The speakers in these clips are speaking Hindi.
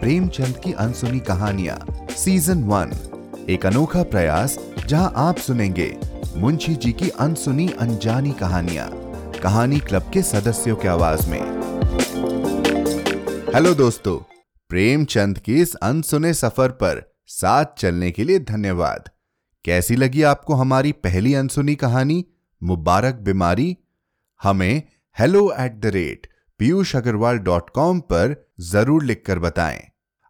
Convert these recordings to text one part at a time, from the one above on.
प्रेमचंद की अनसुनी कहानियाँ सीज़न वन एक अनोखा प्रयास, जहाँ आप सुनेंगे मुंशी जी की अनसुनी अनजानी कहानियाँ, कहानी क्लब के सदस्यों की आवाज़ में। हेलो दोस्तों, प्रेमचंद के इस अनसुने सफ़र पर साथ चलने के लिए धन्यवाद। कैसी लगी आपको हमारी पहली अनसुनी कहानी, मुबारक बीमारी? हमें hello at the rate Piyush Agarwal dot com पर ज़रूर लिखकर बताएँ।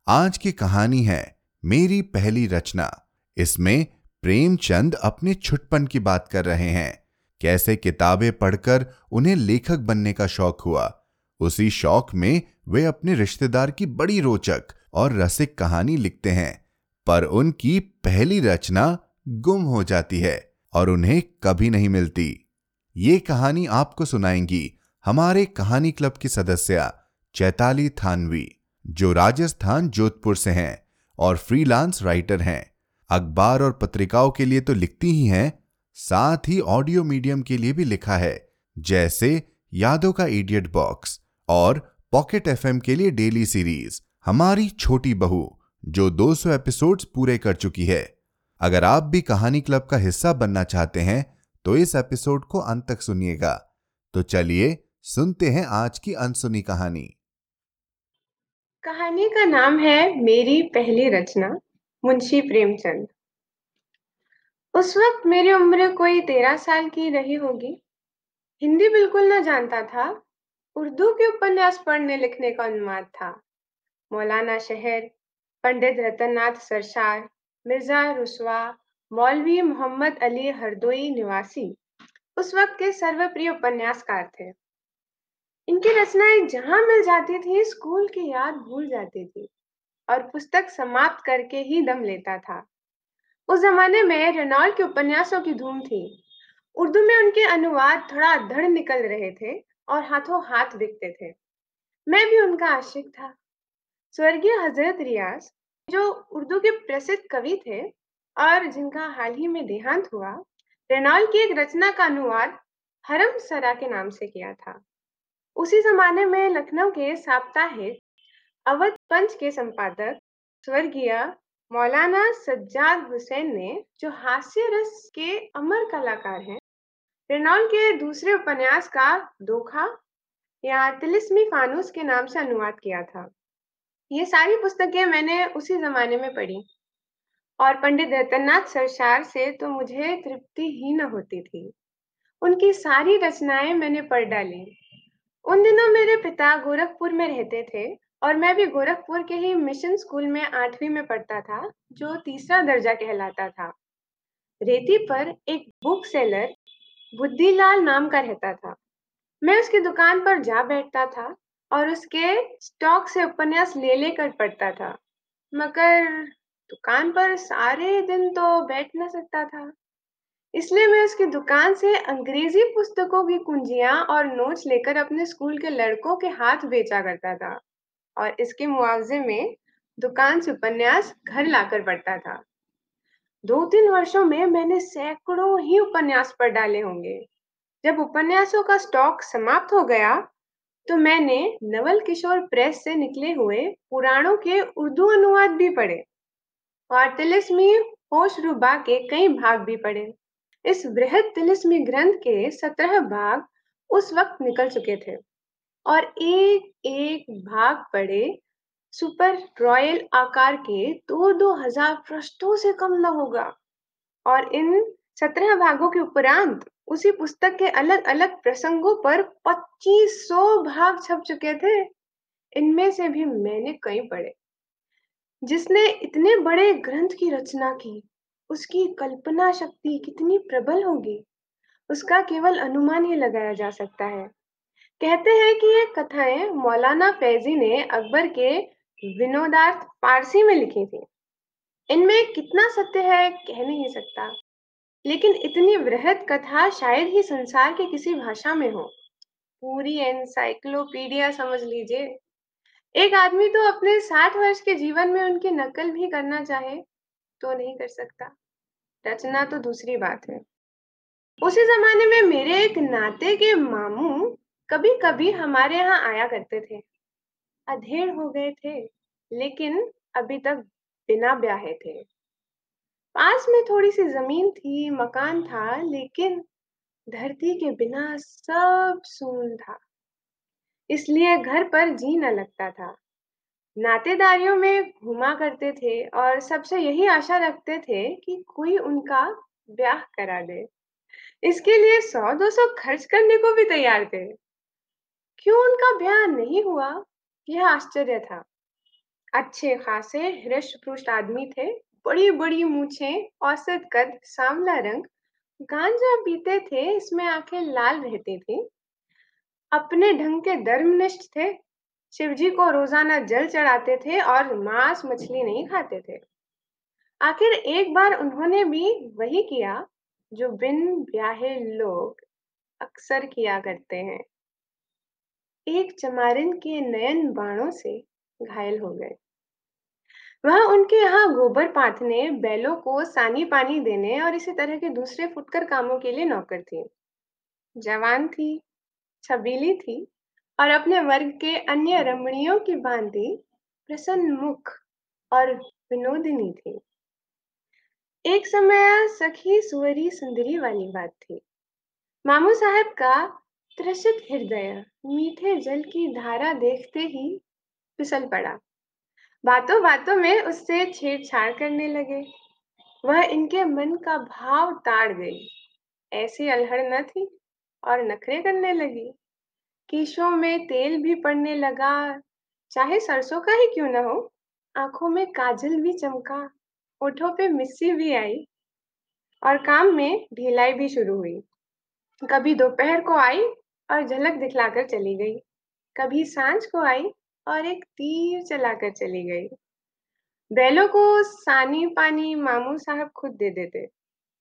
आज की कहानी है मेरी पहली रचना। इसमें प्रेमचंद अपने छुटपन की बात कर रहे हैं। कैसे किताबें पढ़कर उन्हें लेखक बनने का शौक हुआ। उसी शौक में वे अपने रिश्तेदार की बड़ी रोचक और रसिक कहानी लिखते हैं। पर उनकी पहली रचना गुम हो जाती है और उन्हें कभी नहीं मिलती। ये कहानी आपको सुनाएँगी हमारे कहानी क्लब की सदस्य चैताली थानवी, जो राजस्थान जोधपुर से हैं और फ्रीलांस राइटर हैं, अखबार और पत्रिकाओं के लिए तो लिखती ही हैं, साथ ही ऑडियो मीडियम के लिए भी लिखा है, जैसे यादों का इडियट बॉक्स और पॉकेट एफएम के लिए डेली सीरीज़ हमारी छोटी बहू, जो 200 एपिसोड्स पूरे कर चुकी है। अगर आप भी कहानी क्लब का हिस्सा बनना चाहते हैं तो इस एपिसोड को अंत तक सुनिएगा। तो चलिए सुनते हैं आज की अनसुनी कहानी। कहानी का नाम है मेरी पहली रचना, मुंशी प्रेमचंद। उस वक्त मेरी उम्र कोई तेरह साल की रही होगी। हिंदी बिल्कुल न जानता था। उर्दू के उपन्यास पढ़ने लिखने का अनुवाद था। मौलाना शहर, पंडित रतननाथ सरसार, मिर्ज़ा रुसवा, मौलवी मोहम्मद अली हरदोई निवासी उस वक्त के सर्वप्रिय उपन्यासकार थे। इनकी रचनाएँ जहाँ मिल जाती थी, स्कूल की याद भूल जाती थी और पुस्तक समाप्त करके ही दम लेता था। उस जमाने में रेनॉल्ड के उपन्यासों की धूम थी। उर्दू में उनके अनुवाद थोड़ा धड़ निकल रहे थे और हाथों हाथ बिकते थे। मैं भी उनका आशिक था। स्वर्गीय हज़रत रियाज, जो उर्दू के प्रसिद्ध कवि थे और जिनका हाल ही में देहांत हुआ, रेनॉल्ड की एक रचना का अनुवाद हरम सरा के नाम से किया था। उसी जमाने में लखनऊ के साप्ताहिक अवध पंच के संपादक, स्वर्गीय मौलाना सज्जाद हुसैन ने, जो हास्य रस के अमर कलाकार हैं रेनॉल्ड के दूसरे उपन्यास का दोखा या तिलिस्मी फानूस के नाम से अनुवाद किया था। ये सारी पुस्तकें मैंने उसी जमाने में पढ़ी और पंडित रतननाथ सरसार से तो मुझे तृप्ति ही न होती थी। उनकी सारी रचनाएँ मैंने पढ़ डाली। उन दिनों मेरे पिता गोरखपुर में रहते थे और मैं भी गोरखपुर के ही मिशन स्कूल में आठवीं में पढ़ता था, जो तीसरा दर्जा कहलाता था। रेती पर एक बुक सेलर बुद्धिलाल नाम का रहता था। मैं उसकी दुकान पर जा बैठता था और उसके स्टॉक से उपन्यास ले लेकर पढ़ता था, मगर दुकान पर सारे दिन तो बैठ न सकता था। इसलिए मैं उसकी दुकान से अंग्रेज़ी पुस्तकों की कुंजियाँ और नोट्स लेकर अपने स्कूल के लड़कों के हाथ बेचा करता था और इसके मुआवजे में दुकान से उपन्यास घर लाकर पढ़ता था। दो तीन वर्षों में मैंने सैकड़ों ही उपन्यास पढ़ डाले होंगे। जब उपन्यासों का स्टॉक समाप्त हो गया तो मैंने नवल किशोर प्रेस से निकले हुए पुराणों के उर्दू अनुवाद भी पढ़े और तिलिस्मी होश रुबा के कई भाग भी पढ़े। इस बृहद तिलिस्मी ग्रंथ के सत्रह भाग उस वक्त निकल चुके थे और एक एक भाग पढ़े सुपर रॉयल आकार के दो दो हज़ार पृष्ठों से कम न होगा। और इन सत्रह भागों के उपरांत उसी पुस्तक के अलग अलग प्रसंगों पर पच्चीस सौ भाग छप चुके थे। इनमें से भी मैंने कई पढ़े, जिसने इतने बड़े ग्रंथ की रचना की। उसकी कल्पना शक्ति कितनी प्रबल होगी, उसका केवल अनुमान ही लगाया जा सकता है। कहते हैं कि ये कथाएँ मौलाना फैजी ने अकबर के विनोदार्थ पारसी में लिखी थी। इनमें कितना सत्य है कह नहीं सकता, लेकिन इतनी वृहद कथा शायद ही संसार के किसी भाषा में हो। पूरी एनसाइक्लोपीडिया समझ लीजिए। एक आदमी तो अपने साठ वर्ष के जीवन में उनकी नकल भी करना चाहे तो नहीं कर सकता। रचना तो दूसरी बात है। उसी जमाने में मेरे एक नाते के मामू कभी कभी हमारे यहाँ आया करते थे। अधेड़ हो गए थे, लेकिन अभी तक बिना ब्याहे थे। पास में थोड़ी सी ज़मीन थी, मकान था, लेकिन धरती के बिना सब सून था। इसलिए घर पर जी न लगता था। नातेदारियों में घुमा करते थे और सबसे यही आशा रखते थे कि कोई उनका ब्याह करा दे। इसके लिए सौ दो सौ खर्च करने को भी तैयार थे। क्यों उनका ब्याह नहीं हुआ? यह आश्चर्य था। अच्छे खासे हृष्ट पुष्ट आदमी थे बड़ी बड़ी मूछे, औसत कद, सांवला रंग, गांजा पीते थे, इसमें आँखें लाल रहती थी। अपने ढंग के धर्मनिष्ठ थे शिवजी को रोज़ाना जल चढ़ाते थे और मांस मछली नहीं खाते थे। आखिर एक बार उन्होंने भी वही किया जो बिन ब्याहे लोग अक्सर किया करते हैं। एक चमारिन के नयन बाणों से घायल हो गए। वह उनके यहाँ गोबर पाथने, बैलों को सानी पानी देने और इसी तरह के दूसरे फुटकर कामों के लिए नौकर थी। जवान थी, छबीली थी और अपने वर्ग के अन्य रमणियों की भांति प्रसन्न मुख और विनोदिनी थी। एक समय सखी सुवरी सुंदरी वाली बात थी। मामू साहब का त्रसित हृदय मीठे जल की धारा देखते ही फिसल पड़ा। बातों बातों में उससे छेड़छाड़ करने लगे। वह इनके मन का भाव ताड़ गई। ऐसी अलहड़ न थी और नखरे करने लगी। केशों में तेल भी पड़ने लगा। चाहे सरसों का ही क्यों ना हो, आँखों में काजल भी चमका, ओठों पे मिस्सी भी आई और काम में ढिलाई भी शुरू हुई। कभी दोपहर को आई और झलक दिखलाकर चली गई। कभी साँझ को आई और एक तीर चलाकर चली गई। बैलों को सानी पानी मामू साहब खुद दे देते।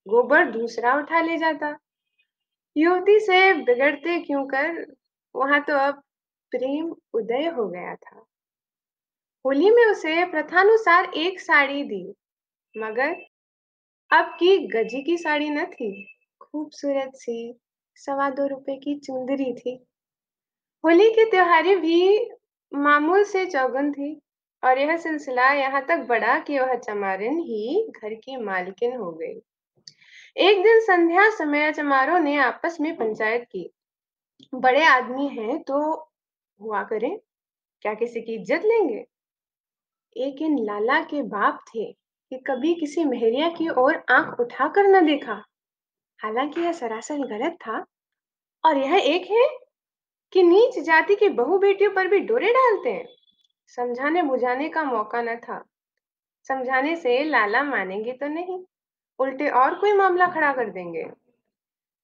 गोबर दूसरा उठा ले जाता। युवती से बिगड़ते क्यों कर वहाँ तो अब प्रेम उदय हो गया था। होली में उसे प्रथानुसार एक साड़ी दी, मगर अब की गजी की साड़ी न थी। खूबसूरत सी, सवा दो रुपए की चुंदरी थी। होली की त्योहारी भी मामूल से चौगन थी, और यह सिलसिला यहाँ तक बढ़ा कि वह चमारिन ही घर की मालकिन हो गई। एक दिन संध्या समय चमारों ने आपस में पंचायत की। बड़े आदमी हैं तो हुआ करें, क्या किसी की इज़्ज़त लेंगे? एक इन लाला के बाप थे कि कभी किसी मेहरिया की ओर आँख उठाकर न देखा। हालाँकि यह सरासर गलत था। और यह एक है कि नीच जाति की बहु बेटियों पर भी डोरे डालते हैं। समझाने बुझाने का मौका न था। समझाने से लाला मानेंगे तो नहीं, उल्टे और कोई मामला खड़ा कर देंगे।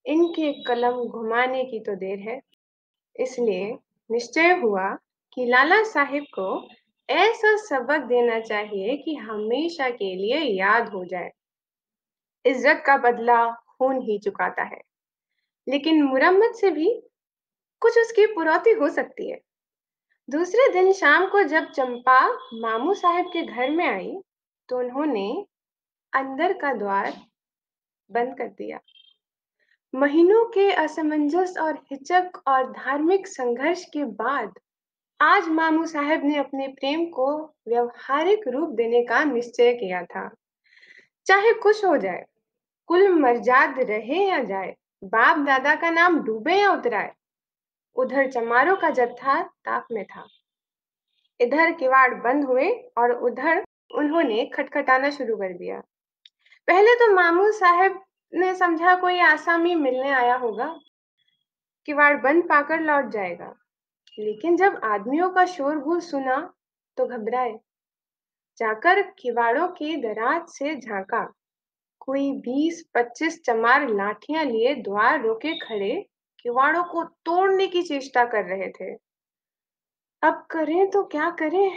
इनके कलम घुमाने की तो देर है। इसलिए निश्चय हुआ कि लाला साहिब को ऐसा सबक देना चाहिए कि हमेशा के लिए याद हो जाए। इज़्ज़त का बदला खून ही चुकाता है। लेकिन मुरम्मत से भी कुछ उसकी पुरौती हो सकती है। दूसरे दिन शाम को जब चंपा मामू साहब के घर में आई तो उन्होंने अंदर का द्वार बंद कर दिया। महीनों के असमंजस और हिचक और धार्मिक संघर्ष के बाद, आज मामू साहब ने अपने प्रेम को व्यवहारिक रूप देने का निश्चय किया था। चाहे कुछ हो जाए, कुल मर्जाद रहे या जाए बाप दादा का नाम डूबे या उतराए, उधर चमारों का जत्था ताप में था। इधर किवाड़ बंद हुए और उधर उन्होंने खटखटाना शुरू कर दिया। पहले तो मामू साहब ने समझा कोई आसामी मिलने आया होगा, किवाड़ बंद पाकर लौट जाएगा। लेकिन जब आदमियों का शोरगुल सुना तो घबराए। जाकर किवाड़ों के दराज से झांका। कोई बीस, पच्चीस चमार लाठियाँ लिए द्वार रोके खड़े, किवाड़ों को तोड़ने की चेष्टा कर रहे थे। अब करें तो क्या करें?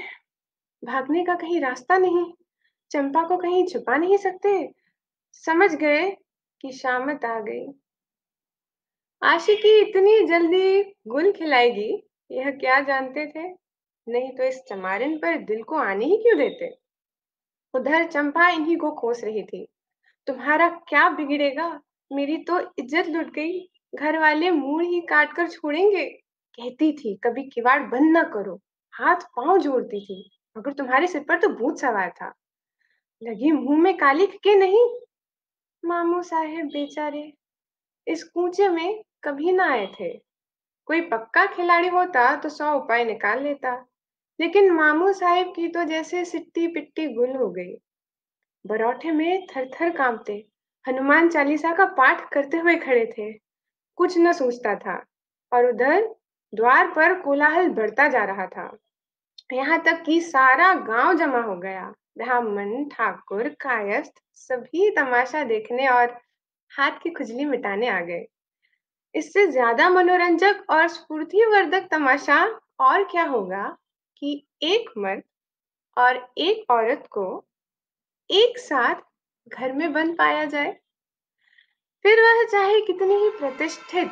भागने का कहीं रास्ता नहीं, चंपा को कहीं छुपा नहीं सकते? समझ गए कि शामत आ गई। आशिकी इतनी जल्दी गुल खिलाएगी, यह क्या जानते थे? नहीं तो इस चमारिन पर दिल को आने ही क्यों देते? उधर चंपा इन्हीं को खोस रही थी। तुम्हारा क्या बिगड़ेगा? मेरी तो इज़्ज़त लुट गई। घर वाले मुँह ही काट कर छोड़ेंगे। कहती थी, कभी किवाड़ बंद ना करो। हाथ पाँव जोड़ती थी, मगर तुम्हारे सिर पर तो भूत सवार था। लगी मुँह में कालिक के नहीं? मामू साहेब बेचारे, इस कूचे में कभी ना आए थे। कोई पक्का खिलाड़ी होता तो सौ उपाय निकाल लेता, लेकिन मामू साहेब की तो जैसे सिट्टी पिट्टी गुल हो गई। बरौठे में थर थर कांपते, हनुमान चालीसा का पाठ करते हुए खड़े थे। कुछ न सोचता था, और उधर द्वार पर कोलाहल बढ़ता जा रहा था। यहाँ तक कि सारा गाँव जमा हो गया। ब्राह्मण, ठाकुर, कायस्थ सभी तमाशा देखने और हाथ की खुजली मिटाने आ गए। इससे ज़्यादा मनोरंजक और स्फूर्तिवर्धक तमाशा और क्या होगा कि एक मर्द और एक औरत को एक साथ घर में बंद पाया जाए। फिर वह चाहे कितनी ही प्रतिष्ठित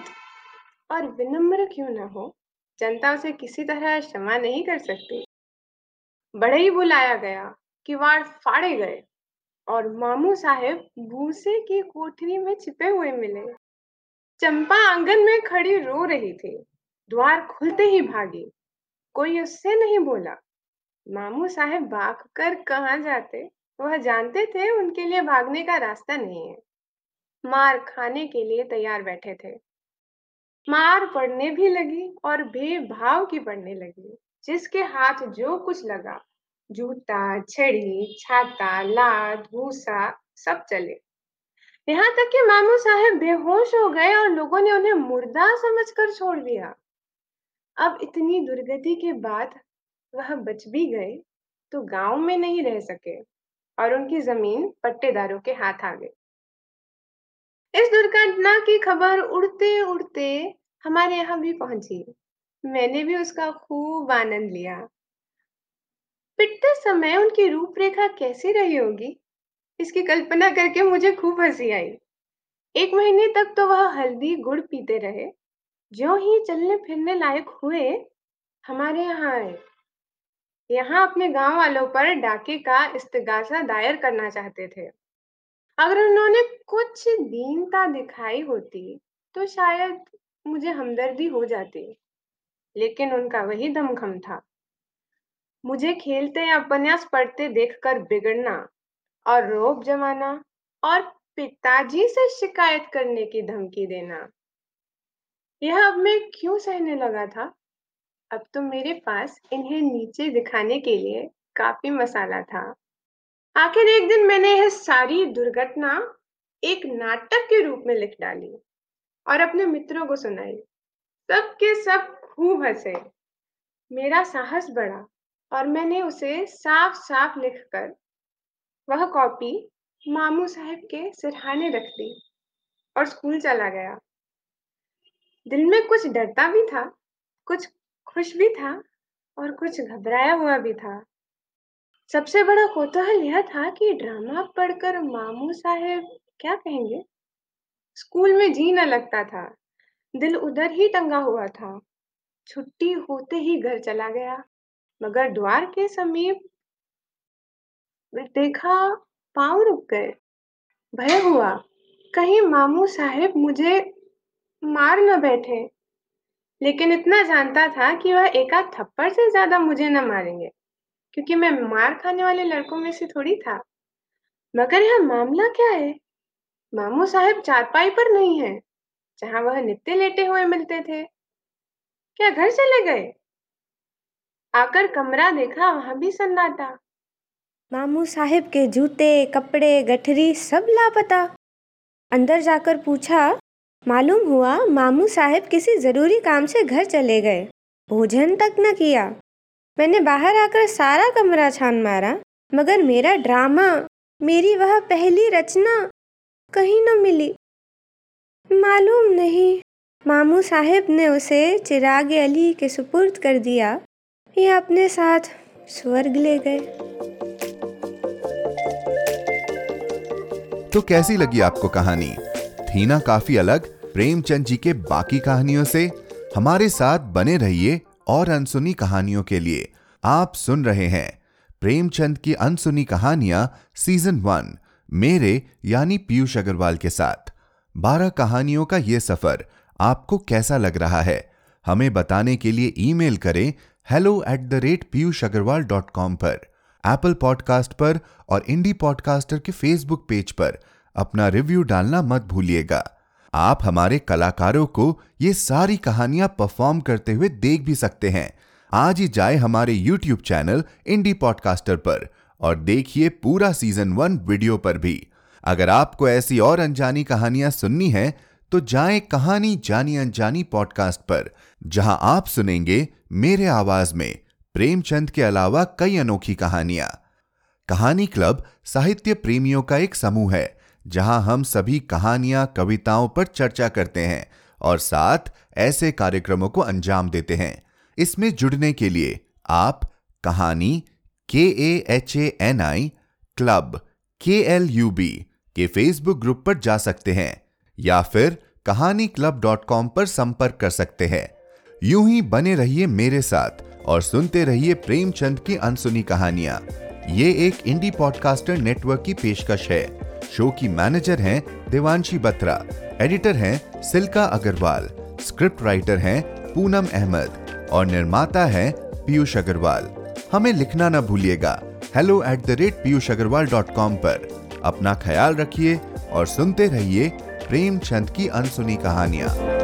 और विनम्र क्यों ना हो जनता उसे किसी तरह क्षमा नहीं कर सकती। बड़े ही बुलाया गया किवाड़ फाड़े गए और मामू साहेब भूसे की कोठरी में छिपे हुए मिले। चंपा आँगन में खड़ी रो रही थी। द्वार खुलते ही भागी। कोई उससे नहीं बोला। मामू साहेब भाग कर कहा जाते? वह जानते थे उनके लिए भागने का रास्ता नहीं है। मार खाने के लिए तैयार बैठे थे। मार पड़ने भी लगी और भेदभाव की पड़ने लगी, जिसके हाथ जो कुछ लगा, जूता, छड़ी, छाता, लाद, भूसा, सब चले। यहाँ तक कि मामू साहेब बेहोश हो गए और लोगों ने उन्हें मुर्दा समझकर छोड़ दिया। अब इतनी दुर्गति के बाद वह बच भी गए तो गाँव में नहीं रह सके और उनकी ज़मीन पट्टेदारों के हाथ आ गई। इस दुर्घटना की खबर उड़ते उड़ते हमारे यहाँ भी पहुँची। मैंने भी उसका खूब आनंद लिया। पिटते समय उनकी रूपरेखा कैसी रही होगी? इसकी कल्पना करके मुझे खूब हँसी आई। एक महीने तक तो वह हल्दी गुड़ पीते रहे। जो ही चलने फिरने लायक हुए, हमारे यहाँ आए। यहाँ अपने गाँव वालों पर डाके का इस्तगासा दायर करना चाहते थे। अगर उन्होंने कुछ दीनता दिखाई होती तो शायद मुझे हमदर्दी हो जाती। लेकिन उनका वही दमखम था। मुझे खेलते या उपन्यास पढ़ते देखकर बिगड़ना और रोब जमाना और पिताजी से शिकायत करने की धमकी देना। यह अब मैं क्यों सहने लगा था? अब तो मेरे पास इन्हें नीचे दिखाने के लिए काफ़ी मसाला था। आखिर एक दिन मैंने यह सारी दुर्घटना एक नाटक के रूप में लिख डाली और अपने मित्रों को सुनाई। सब के सब खूब हंसे। मेरा साहस बढ़ा और मैंने उसे साफ़ साफ़ लिखकर वह कॉपी मामू साहब के सिरहाने रख दी और स्कूल चला गया। दिल में कुछ डरता भी था, कुछ खुश भी था और कुछ घबराया हुआ भी था। सबसे बड़ा कौतूहल यह था कि ड्रामा पढ़कर मामू साहेब क्या कहेंगे? स्कूल में जी न लगता था। दिल उधर ही टंगा हुआ था। छुट्टी होते ही घर चला गया। मगर द्वार के समीप देखा पाँव रुक गए। भय हुआ, कहीं मामू साहेब मुझे मार न बैठे। लेकिन इतना जानता था कि वह एकाध थप्पड़ से ज़्यादा मुझे न मारेंगे। क्योंकि मैं मार खाने वाले लड़कों में से थोड़ी था। मगर यह मामला क्या है? मामू साहब चारपाई पर नहीं है, जहाँ वह नित्य लेटे हुए मिलते थे। क्या घर चले गए? आकर कमरा देखा, वहाँ भी सन्नाटा। मामू साहिब के जूते, कपड़े, गठरी सब लापता। अंदर जाकर पूछा, मालूम हुआ मामू साहब किसी ज़रूरी काम से घर चले गए। भोजन तक न किया। मैंने बाहर आकर सारा कमरा छान मारा, मगर मेरा ड्रामा, मेरी वह पहली रचना कहीं न मिली। मालूम नहीं, मामू साहब ने उसे चिराग अली के सुपुर्द कर दिया, या अपने साथ स्वर्ग ले गए। तो कैसी लगी आपको कहानी? थी ना काफ़ी अलग, प्रेमचंद जी के बाकी कहानियों से? हमारे साथ बने रहिए और अनसुनी कहानियों के लिए आप सुन रहे हैं प्रेमचंद की अनसुनी कहानियाँ सीज़न वन, मेरे यानी पीयूष अग्रवाल के साथ। बारह कहानियों का यह सफ़र आपको कैसा लग रहा है? हमें बताने के लिए ईमेल करें hello at the rate Piyush Agarwal dot com पर एप्पल पॉडकास्ट पर और इंडी पॉडकास्टर के फेसबुक पेज पर। अपना रिव्यू डालना मत भूलिएगा। आप हमारे कलाकारों को ये सारी कहानियाँ परफॉर्म करते हुए देख भी सकते हैं। आज ही जाए हमारे यूट्यूब चैनल इंडी पॉडकास्टर पर और देखिए पूरा सीज़न वन वीडियो पर भी। अगर आपको ऐसी और अनजानी कहानियाँ सुननी है तो जाए कहानी जानी अनजानी पॉडकास्ट पर, जहाँ आप सुनेंगे मेरे आवाज़ में प्रेमचंद के अलावा कई अनोखी कहानियाँ। कहानी क्लब साहित्य प्रेमियों का एक समूह है जहाँ हम सभी कहानियाँ, कविताओं पर चर्चा करते हैं और साथ ऐसे कार्यक्रमों को अंजाम देते हैं। इसमें जुड़ने के लिए आप Kahani K A H A N I club K L U B के फेसबुक ग्रुप पर जा सकते हैं या फिर कहानी क्लब डॉट कॉम पर संपर्क कर सकते हैं। यूँ ही बने रहिए मेरे साथ और सुनते रहिए प्रेमचंद की अनसुनी कहानियाँ। ये एक इंडी पॉडकास्टर नेटवर्क की पेशकश है। शो की मैनेजर हैं देवांशी बत्रा, एडिटर हैं सिल्का अग्रवाल, स्क्रिप्ट राइटर हैं पूनम अहमद और निर्माता हैं पीयूष अग्रवाल। हमें लिखना ना भूलिएगा। Hello at the rate Piyush Agarwal dot com पर। अपना ख्याल रखिए और सुनते रहिए प्रेमचंद की अनसुनी कहानियाँ।